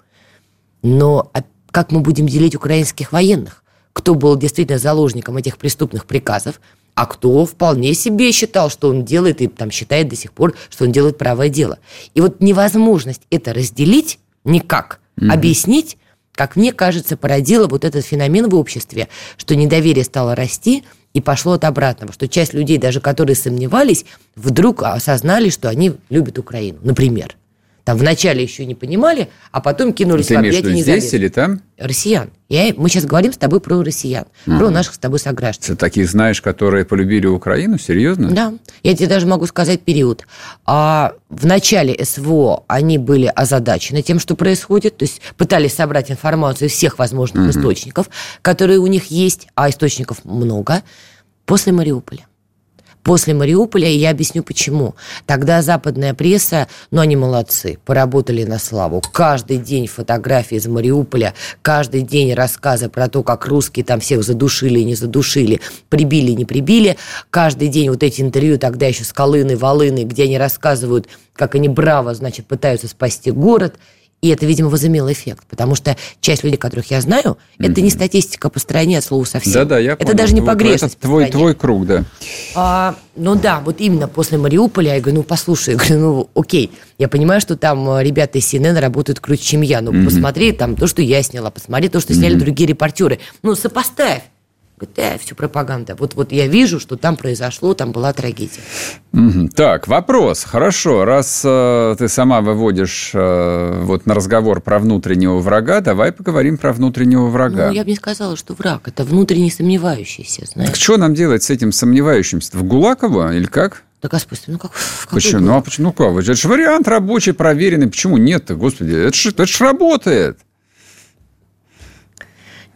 Но как мы будем делить украинских военных? Кто был действительно заложником этих преступных приказов? А кто вполне себе считал, что он делает, и там считает до сих пор, что он делает правое дело. И вот невозможность это разделить никак, mm-hmm. объяснить, как мне кажется, породило вот этот феномен в обществе, что недоверие стало расти, и пошло от обратного, что часть людей, даже которые сомневались, вдруг осознали, что они любят Украину, например. Там вначале еще не понимали, а потом кинулись Ты в объятия здесь или там? Россиян. Я, мы сейчас говорим с тобой про россиян, ага. про наших с тобой сограждан. Ты таких знаешь, которые полюбили Украину? Серьезно? Да. Я тебе даже могу сказать период. А в начале СВО они были озадачены тем, что происходит, то есть пытались собрать информацию из всех возможных угу. источников, которые у них есть, а источников много, после Мариуполя после Мариуполя, и я объясню почему. Тогда западная пресса, ну они молодцы, поработали на славу. Каждый день фотографии из Мариуполя, каждый день рассказы про то, как русские там всех задушили и не задушили, прибили не прибили. Каждый день вот эти интервью тогда еще с Колыны, Волыны, где они рассказывают, как они браво, значит, пытаются спасти город. И это, видимо, возымело эффект, потому что часть людей, которых я знаю, mm-hmm. это не статистика по стране от слова совсем. Да-да, я Это даже не погрешность Это твой, твой круг, да. А, ну да, вот именно после Мариуполя я говорю, ну послушай, я говорю, ну окей, я понимаю, что там э, ребята из CNN работают круче, чем я, но mm-hmm. посмотри там то, что я сняла, посмотри то, что сняли mm-hmm. другие репортеры. Ну сопоставь. Говорит, э, все пропаганда. Вот, вот я вижу, что там произошло, там была трагедия. Так, вопрос. Хорошо, раз э, ты сама выводишь э, вот на разговор про внутреннего врага, давай поговорим про внутреннего врага. Ну, я бы не сказала, что враг. Это внутренне сомневающийся, знаешь. Так что нам делать с этим сомневающимся? В Гулаково или как? Так, господи, ну как? Почему? Ну, а почему? Ну, как? Это же вариант рабочий, проверенный. Почему нет-то, господи? Это же это работает.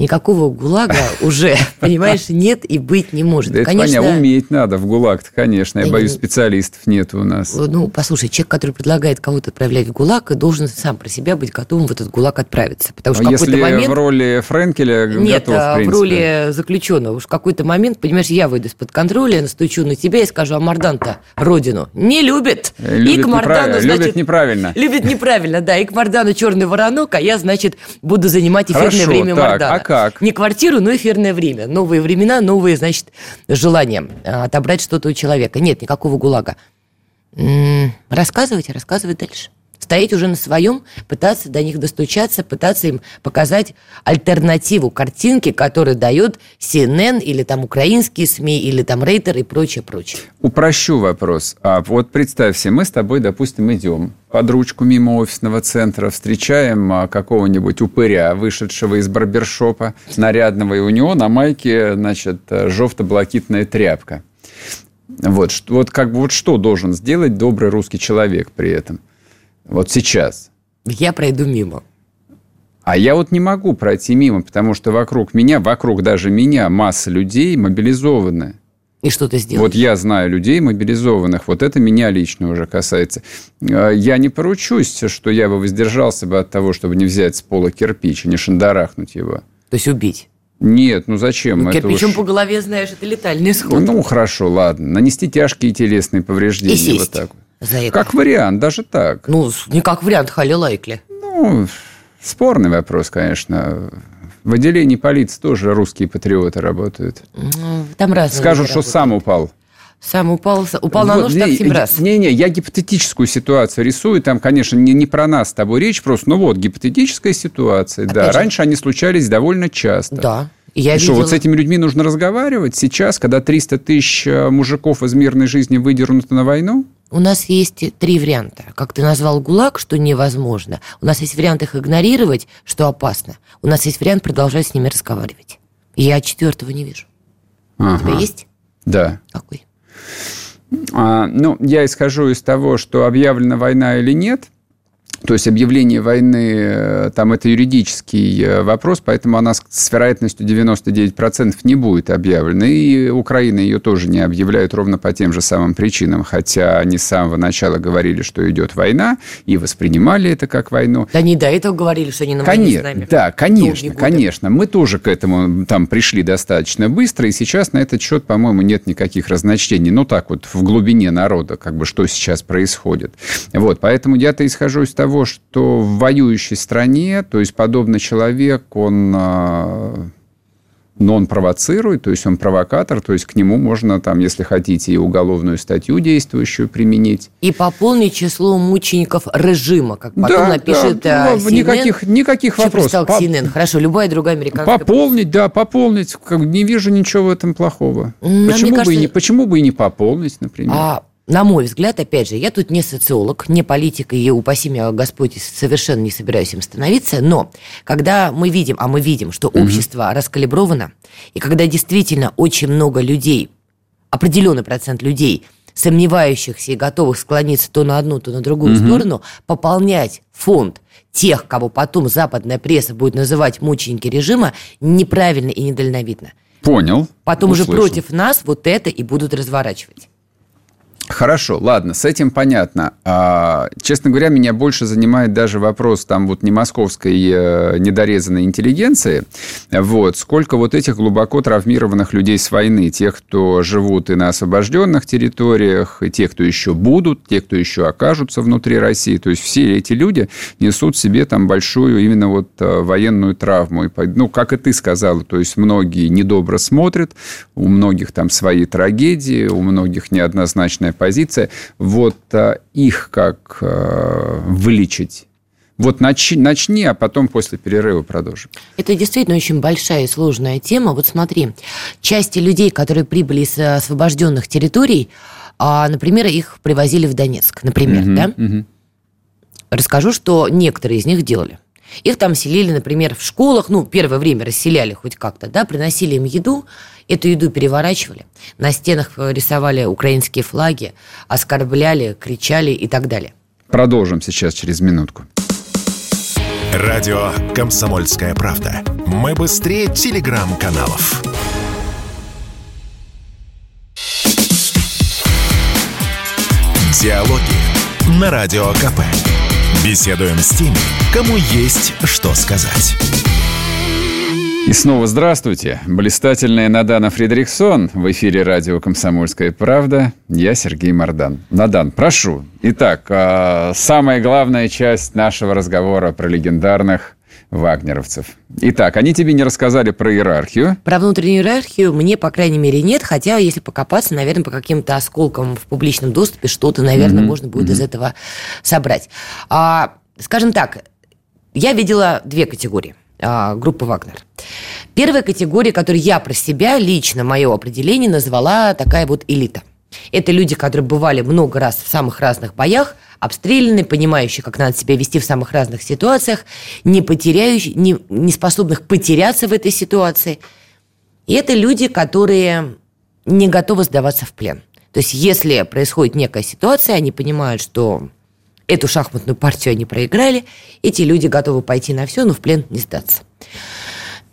Никакого ГУЛАга уже, понимаешь, нет и быть не может. Да конечно, это понятно, уметь надо в ГУЛАг конечно. Я боюсь, специалистов нет у нас. Ну, послушай, человек, который предлагает кого-то отправлять в ГУЛАГ, должен сам про себя быть готовым в этот ГУЛАГ отправиться. Потому что а если момент... в роли Френкеля Нет, готов, в, а в роли заключенного. Уж в какой-то момент, понимаешь, я выйду из-под контроля, настучу на тебя и скажу, а Мардан-то родину не любит. Любит, и к неправильно. значит, любит неправильно. Любит неправильно, да. И к Мардану черный воронок, а я, значит, буду занимать эфирное Хорошо, время так, Мардана. а как? Не квартиру, но эфирное время. Новые времена, новые, значит, желания а, отобрать что-то у человека. Нет никакого ГУЛАГа. М-м, рассказывайте, рассказывать дальше стоять уже на своем, пытаться до них достучаться, пытаться им показать альтернативу картинке, которую дает CNN или там украинские СМИ, или там Рейтер и прочее, прочее. Упрощу вопрос. А вот представь себе, мы с тобой, допустим, идем под ручку мимо офисного центра, встречаем а, какого-нибудь упыря, вышедшего из барбершопа, нарядного, и у него на майке, значит, желто-блакитная тряпка. Вот, вот как бы вот что должен сделать добрый русский человек при этом? Вот сейчас. Я пройду мимо. А я вот не могу пройти мимо, потому что вокруг меня, вокруг даже меня масса людей мобилизованы. И что ты сделаешь? Вот я знаю людей мобилизованных, вот это меня лично уже касается. А, я не поручусь, что я бы воздержался бы от того, чтобы не взять с пола кирпич и не шандарахнуть его. То есть убить? Нет, ну зачем? Ну, кирпичом уж... по голове, знаешь, это летальный исход. Ну, хорошо, ладно. Нанести тяжкие телесные повреждения. И сесть. Вот так вот за это. Как вариант, даже так. Ну, не как вариант, Хали Лайкли. Ну, спорный вопрос, конечно. В отделении полиции тоже русские патриоты работают. Ну, там разные Скажут, что работают. сам упал. Сам упал, упал вот, на нож не, так семь раз. Не-не, я гипотетическую ситуацию рисую. Там, конечно, не, не про нас с тобой речь, просто, ну вот, гипотетическая ситуация. Опять да, же. раньше они случались довольно часто. Да. Я и видела... что, вот с этими людьми нужно разговаривать сейчас, когда 300 тысяч э, мужиков из мирной жизни выдернуты на войну? У нас есть три варианта. Как ты назвал ГУЛАГ, что невозможно. У нас есть вариант их игнорировать, что опасно. У нас есть вариант продолжать с ними разговаривать. Я четвертого не вижу. Ага. У тебя есть? Да. Какой? А, ну, я исхожу из того, что объявлена война или нет – то есть объявление войны, э, там это юридический э, вопрос, поэтому она с вероятностью 99% не будет объявлена. И Украина ее тоже не объявляет ровно по тем же самым причинам, хотя они с самого начала говорили, что идет война, и воспринимали это как войну. Да не до этого говорили, что они на войне конечно, с нами. Да, конечно, конечно. Мы тоже к этому там пришли достаточно быстро, и сейчас на этот счет, по-моему, нет никаких разночтений. Ну, так вот, в глубине народа, как бы, что сейчас происходит. Вот, поэтому я-то исхожу из того, того, что в воюющей стране, то есть подобный человек, он а, но он провоцирует, то есть он провокатор, то есть к нему можно, там, если хотите, и уголовную статью действующую применить. И пополнить число мучеников режима, как потом да, напишет да, CNN. Никаких, никаких Что вопросов. По... CNN? Хорошо, любая другая американская... Пополнить, да, пополнить. Как, не вижу ничего в этом плохого. почему, кажется... бы и не, почему бы и не пополнить, например? А на мой взгляд, опять же, я тут не социолог, не политик, и упаси меня Господь, совершенно не собираюсь им становиться, но когда мы видим, а мы видим, что общество раскалибровано, и когда действительно очень много людей, определенный процент людей, сомневающихся и готовых склониться то на одну, то на другую угу. сторону, пополнять фонд тех, кого потом западная пресса будет называть мученики режима, неправильно и недальновидно. Понял. Потом услышал. уже против нас вот это и будут разворачивать. Хорошо, ладно, с этим понятно. А, честно говоря, меня больше занимает даже вопрос там вот не московской э, недорезанной интеллигенции, вот, сколько вот этих глубоко травмированных людей с войны, тех, кто живут и на освобожденных территориях, и тех, кто еще будут, те, кто еще окажутся внутри России. То есть все эти люди несут себе там большую именно вот э, военную травму. И, ну, как и ты сказала, то есть многие недобро смотрят, у многих там свои трагедии, у многих неоднозначная позиция. Вот а, их как а, вылечить? Вот начни, начни, а потом после перерыва продолжим. Это действительно очень большая и сложная тема. Вот смотри, части людей, которые прибыли с освобожденных территорий, а, например, их привозили в Донецк, например, угу, да? Угу. Расскажу, что некоторые из них делали. Их там селили, например, в школах, ну, первое время расселяли хоть как-то, да, приносили им еду, эту еду переворачивали, на стенах рисовали украинские флаги, оскорбляли, кричали и так далее. Продолжим сейчас через минутку. Радио «Комсомольская правда». Мы быстрее телеграм-каналов. Диалоги на Радио КП. Беседуем с теми, кому есть что сказать. И снова здравствуйте. Блистательная Надана Фридрихсон в эфире радио «Комсомольская правда». Я Сергей Мордан. Надан, прошу. Итак, а, самая главная часть нашего разговора про легендарных вагнеровцев. Итак, они тебе не рассказали про иерархию. Про внутреннюю иерархию мне, по крайней мере, нет. Хотя, если покопаться, наверное, по каким-то осколкам в публичном доступе что-то, наверное, mm-hmm. можно будет mm-hmm. из этого собрать. А, скажем так, я видела две категории а, группы «Вагнер». Первая категория, которую я про себя, лично мое определение, назвала такая вот элита. Это люди, которые бывали много раз в самых разных боях, обстрелянные, понимающие, как надо себя вести в самых разных ситуациях, не потеряющие, не, не способных потеряться в этой ситуации. И это люди, которые не готовы сдаваться в плен. То есть, если происходит некая ситуация, они понимают, что эту шахматную партию они проиграли, эти люди готовы пойти на все, но в плен не сдаться.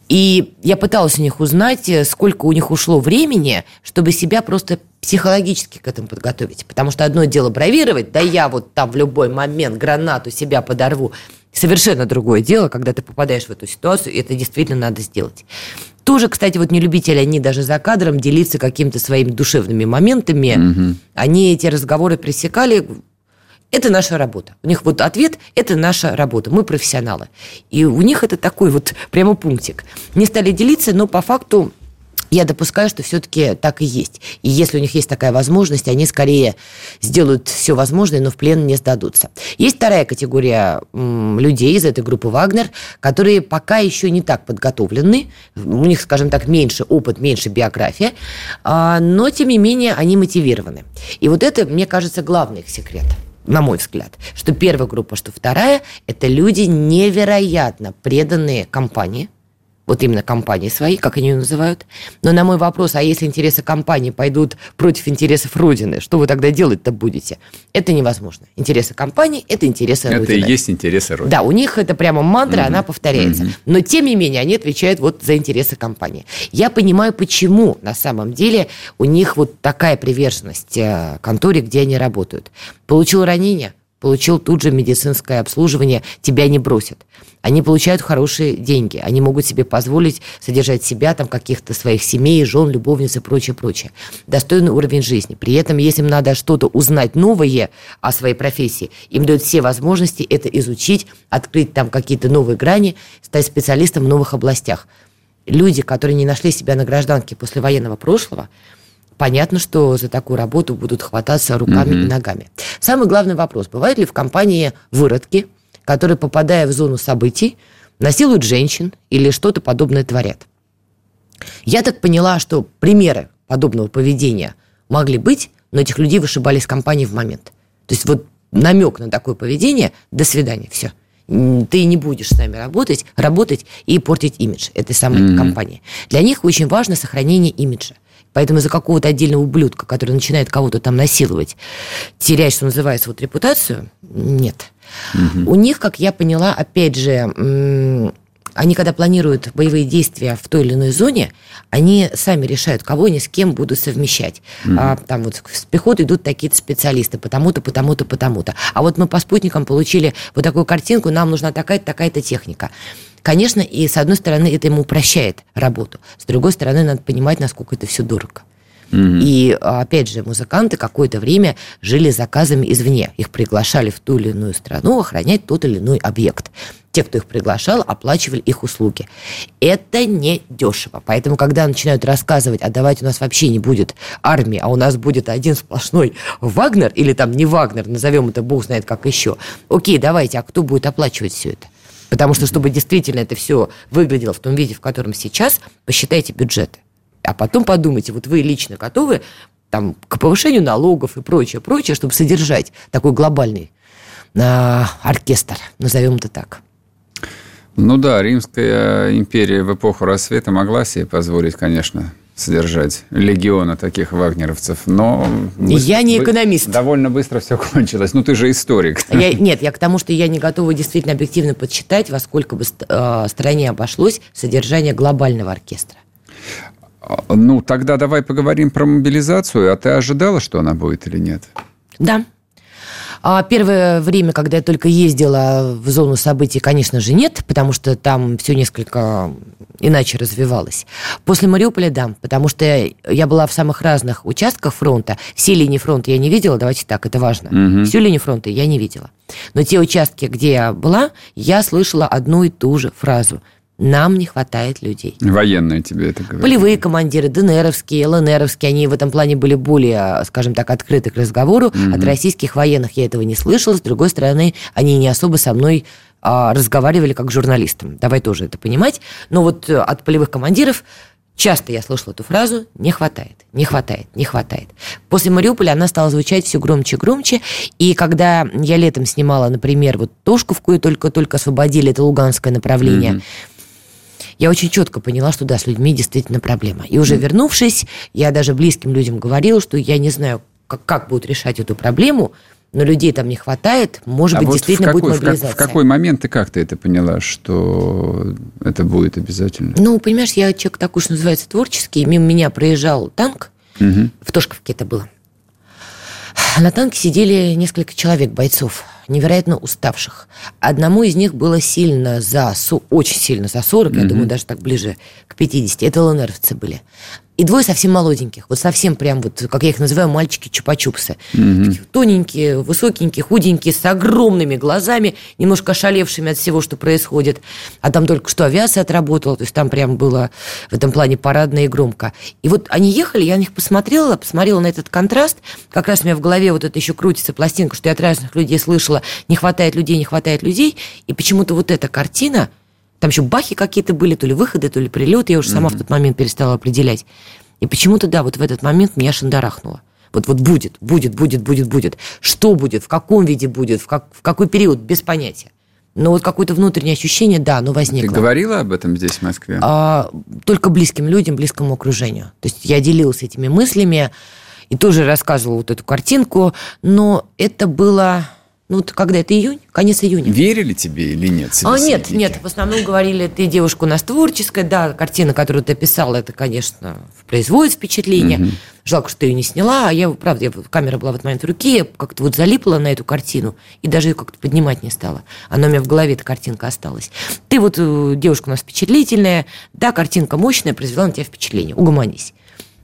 И я пыталась у них узнать, э, сколько у них ушло времени, чтобы себя просто психологически к этому подготовить. Потому что одно дело бравировать, да я вот там в любой момент гранату себя подорву. Совершенно другое дело, когда ты попадаешь в эту ситуацию, и это действительно надо сделать. Тоже, кстати, вот не любители они даже за кадром делиться какими-то своими душевными моментами. Угу. Они эти разговоры пресекали, это наша работа. У них вот ответ – это наша работа. Мы профессионалы. И у них это такой вот прямо пунктик. Не стали делиться, но по факту я допускаю, что все-таки так и есть. И если у них есть такая возможность, они скорее сделают все возможное, но в плен не сдадутся. Есть вторая категория людей из этой группы «Вагнер», которые пока еще не так подготовлены, у них, скажем так, меньше опыт, меньше биография, а, но, тем не менее, они мотивированы. И вот это, мне кажется, главный их секрет – на мой взгляд, что первая группа, что вторая, это люди невероятно преданные компании, вот именно компании свои, как они ее называют. Но на мой вопрос, а если интересы компании пойдут против интересов Родины, что вы тогда делать-то будете? Это невозможно. Интересы компании – это интересы это Родины. Это и есть интересы Родины. Да, у них это прямо мантра, угу. она повторяется. Угу. Но, тем не менее, они отвечают вот за интересы компании. Я понимаю, почему на самом деле у них вот такая приверженность э, конторе, где они работают. Получил ранение – получил тут же медицинское обслуживание, тебя не бросят. Они получают хорошие деньги, они могут себе позволить содержать себя, там, каких-то своих семей, жен, любовниц и прочее, прочее. Достойный уровень жизни. При этом, если им надо что-то узнать новое о своей профессии, им дают все возможности это изучить, открыть там какие-то новые грани, стать специалистом в новых областях. Люди, которые не нашли себя на гражданке после военного прошлого, понятно, что за такую работу будут хвататься руками угу. и ногами. Самый главный вопрос, бывают ли в компании выродки, которые, попадая в зону событий, насилуют женщин или что-то подобное творят? Я так поняла, что примеры подобного поведения могли быть, но этих людей вышибали из компании в момент. То есть вот намек на такое поведение, до свидания, все. Ты не будешь с нами работать, работать и портить имидж этой самой mm-hmm. компании. Для них очень важно сохранение имиджа. Поэтому за какого-то отдельного ублюдка, который начинает кого-то там насиловать, терять, что называется, вот репутацию, нет. Угу. У них, как я поняла, опять же, они, когда планируют боевые действия в той или иной зоне, они сами решают, кого они с кем будут совмещать. Mm-hmm. А, там вот с пехоты идут такие-то специалисты, потому-то, потому-то, потому-то. А вот мы по спутникам получили вот такую картинку, нам нужна такая-то, такая-то техника. Конечно, и с одной стороны это ему упрощает работу, с другой стороны надо понимать, насколько это все дорого. Mm-hmm. И опять же, музыканты какое-то время жили заказами извне. Их приглашали в ту или иную страну охранять тот или иной объект. Те, кто их приглашал, оплачивали их услуги. Это не дешево. Поэтому, когда начинают рассказывать, а давайте у нас вообще не будет армии, а у нас будет один сплошной Вагнер, или там не Вагнер, назовем это бог знает как еще. Окей, давайте, а кто будет оплачивать все это? Потому что, чтобы действительно это все выглядело в том виде, в котором сейчас, посчитайте бюджеты. А потом подумайте, вот вы лично готовы там, к повышению налогов и прочее, прочее, чтобы содержать такой глобальный э, оркестр, назовем это так. Ну да, Римская империя в эпоху рассвета могла себе позволить, конечно, содержать легиона таких вагнеровцев, но... Я не экономист. Довольно быстро все кончилось. Ну, ты же историк. Я, нет, я к тому, что я не готова действительно объективно подсчитать, во сколько бы э, стране обошлось содержание глобального оркестра. А, ну, тогда давай поговорим про мобилизацию. А ты ожидала, что она будет или нет? Да. А первое время, когда я только ездила в зону событий, конечно же, нет, потому что там все несколько иначе развивалось. После Мариуполя, да, потому что я была в самых разных участках фронта. Все линии фронта я не видела, давайте так, это важно. Угу. Всю линию фронта я не видела. Но те участки, где я была, я слышала одну и ту же фразу – нам не хватает людей. Военные тебе это говорят. Полевые командиры, ДНРовские, ЛНРовские, они в этом плане были более, скажем так, открыты к разговору. Угу. От российских военных я этого не слышала. С другой стороны, они не особо со мной а, разговаривали как журналистом. Давай тоже это понимать. Но вот э, от полевых командиров Часто я слышала эту фразу «не хватает, не хватает, не хватает». После Мариуполя она стала звучать все громче и громче. И когда я летом снимала, например, вот Тошковку, только-только освободили, это луганское направление, mm-hmm я очень четко поняла, что да, с людьми действительно проблема. И уже вернувшись, я даже близким людям говорила, что я не знаю, как, как будут решать эту проблему, но людей там не хватает, может а быть, вот действительно какой, будет мобилизация. В, как, в какой момент ты это поняла, что это будет обязательно? Ну, понимаешь, я человек такой, что называется, творческий. Мимо меня проезжал танк, угу. в Тошковке это было. На танке сидели несколько человек, бойцов невероятно уставших. Одному из них было сильно за, очень сильно за 40, mm-hmm. я думаю, даже так ближе к 50. Это ЛНРовцы были и двое совсем молоденьких, вот совсем прям вот, как я их называю, мальчики-чупа-чупсы. Угу. Тоненькие, высокенькие, худенькие, с огромными глазами, немножко ошалевшими от всего, что происходит. А там только что авиация отработала, то есть там прям было в этом плане парадно и громко. И вот они ехали, я на них посмотрела, посмотрела на этот контраст, как раз у меня в голове вот это еще крутится пластинка, что я от разных людей слышала, не хватает людей, не хватает людей, и почему-то вот эта картина – там еще бахи какие-то были, то ли выходы, то ли прилеты. Я уже сама mm-hmm. в тот момент перестала определять. И почему-то, да, вот в этот момент меня шандарахнуло. Вот, вот будет, будет, будет, будет, будет. Что будет, в каком виде будет, в, как, в какой период, без понятия. Но вот какое-то внутреннее ощущение, да, оно возникло. Ты говорила об этом здесь, в Москве? А, только близким людям, близкому окружению. То есть я делилась этими мыслями и тоже рассказывала вот эту картинку, но это было ну, вот когда это июнь, конец июня. Верили тебе или нет? А, нет, нет, в основном говорили, ты девушка у нас творческая, да, картина, которую ты описала, это, конечно, производит впечатление. Угу. Жалко, что ты ее не сняла, а я, правда, я, камера была в этот момент в руке, я как-то вот залипла на эту картину и даже ее как-то поднимать не стала. Она у меня в голове, эта картинка осталась. Ты вот э, девушка у нас впечатлительная, да, картинка мощная, произвела на тебя впечатление, угомонись.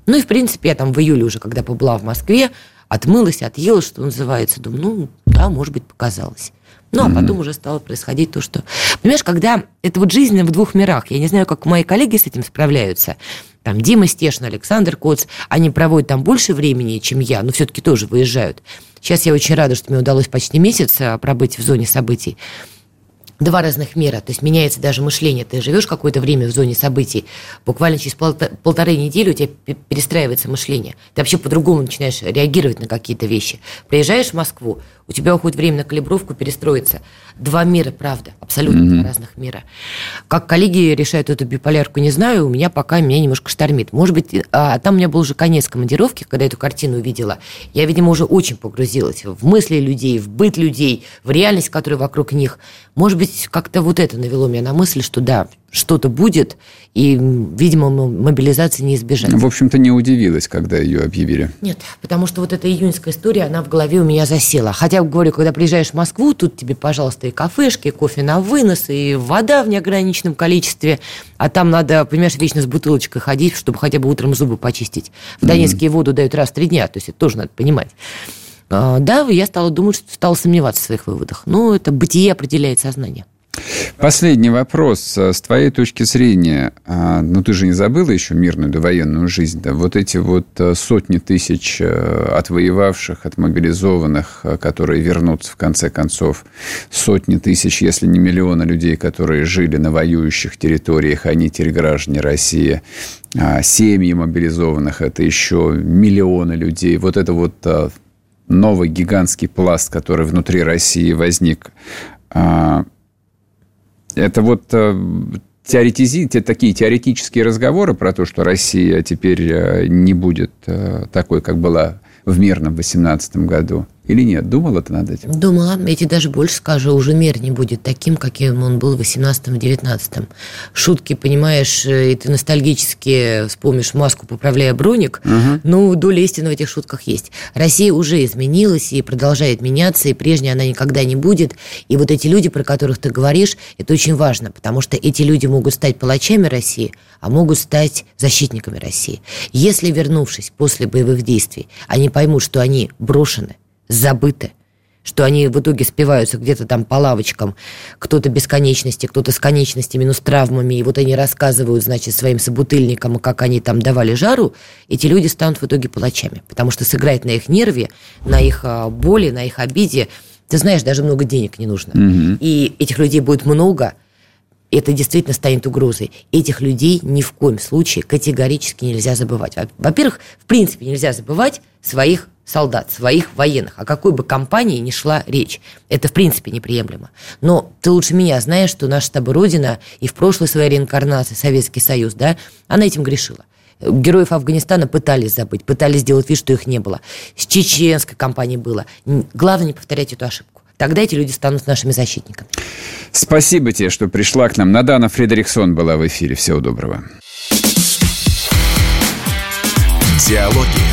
Ну и, в принципе, я там в июле уже, когда побыла в Москве, отмылась, отъелась, что называется. Думаю, ну, да, может быть, показалось. Ну, а потом уже стало происходить то, что... Понимаешь, когда это вот жизнь в двух мирах, я не знаю, как мои коллеги с этим справляются, там Дима Стешин, Александр Коц, они проводят там больше времени, чем я, но все-таки тоже выезжают. Сейчас я очень рада, что мне удалось почти месяц а, пробыть в зоне событий два разных мира. То есть меняется даже мышление. Ты живешь какое-то время в зоне событий, буквально через полторы недели у тебя перестраивается мышление. Ты вообще по-другому начинаешь реагировать на какие-то вещи. Приезжаешь в Москву, у тебя уходит время на калибровку, перестроиться. Два мира, правда, абсолютно mm-hmm. два разных мира. Как коллеги решают эту биполярку, не знаю, у меня пока меня немножко штормит. Может быть, а там у меня был уже конец командировки, когда эту картину увидела. Я, видимо, уже очень погрузилась в мысли людей, в быт людей, в реальность, которая вокруг них. Может быть, как-то вот это навело меня на мысль, что да, что-то будет, и, видимо, мобилизации не избежать. В общем-то, не удивилась, когда ее объявили. Нет, потому что вот эта июньская история, она в голове у меня засела. Хотя, говорю, когда приезжаешь в Москву, тут тебе, пожалуйста, и кафешки, и кофе на вынос, и вода в неограниченном количестве, а там надо, понимаешь, вечно с бутылочкой ходить, чтобы хотя бы утром зубы почистить. В Донецке mm-hmm. воду дают раз в три дня, то есть это тоже надо понимать. А, да, я стала думать, что стала сомневаться в своих выводах. Но это бытие определяет сознание. Последний вопрос. С твоей точки зрения, а, ну ты же не забыла еще мирную довоенную жизнь, да? Вот эти вот э, сотни тысяч э, отвоевавших, отмобилизованных, э, которые вернутся в конце концов, сотни тысяч, если не миллионы людей, которые жили на воюющих территориях, они теперь граждане России, а, семьи мобилизованных, это еще миллионы людей. Вот это вот новый гигантский пласт, который внутри России возник, а, это вот э, теоретизи... такие теоретические разговоры про то, что Россия теперь э, не будет э, такой, как была в мирном 18 году? Или нет? Думала ты над этим? Думала. Я тебе даже больше скажу, уже мир не будет таким, каким он был в 18-19. Шутки, понимаешь, э, и ты ностальгически вспомнишь маску, поправляя броник. Угу. Ну, доля истины в этих шутках есть. Россия уже изменилась и продолжает меняться, и прежней она никогда не будет. И вот эти люди, про которых ты говоришь, это очень важно, потому что эти люди могут стать палачами России, а могут стать защитниками России. Если, вернувшись после боевых действий, они поймут, что они брошены, забыты, что они в итоге спиваются где-то там по лавочкам, кто-то без конечности, кто-то с конечностями, но с травмами, и вот они рассказывают, значит, своим собутыльникам, как они там давали жару, эти люди станут в итоге палачами, потому что сыграть на их нерве, на их а, боли, на их обиде, ты знаешь, даже много денег не нужно. Угу. И этих людей будет много, это действительно станет угрозой. Этих людей ни в коем случае категорически нельзя забывать. Во-первых, в принципе, нельзя забывать своих солдат, своих военных, о какой бы компании ни шла речь. Это, в принципе, неприемлемо. Но ты лучше меня знаешь, что наша с тобой Родина и в прошлой своей реинкарнации Советский Союз, да, она этим грешила. Героев Афганистана пытались забыть, пытались сделать вид, что их не было. С чеченской компанией было. Главное не повторять эту ошибку. Тогда эти люди станут нашими защитниками. Спасибо тебе, что пришла к нам. Надана Фредериксон была в эфире. Всего доброго. Диалоги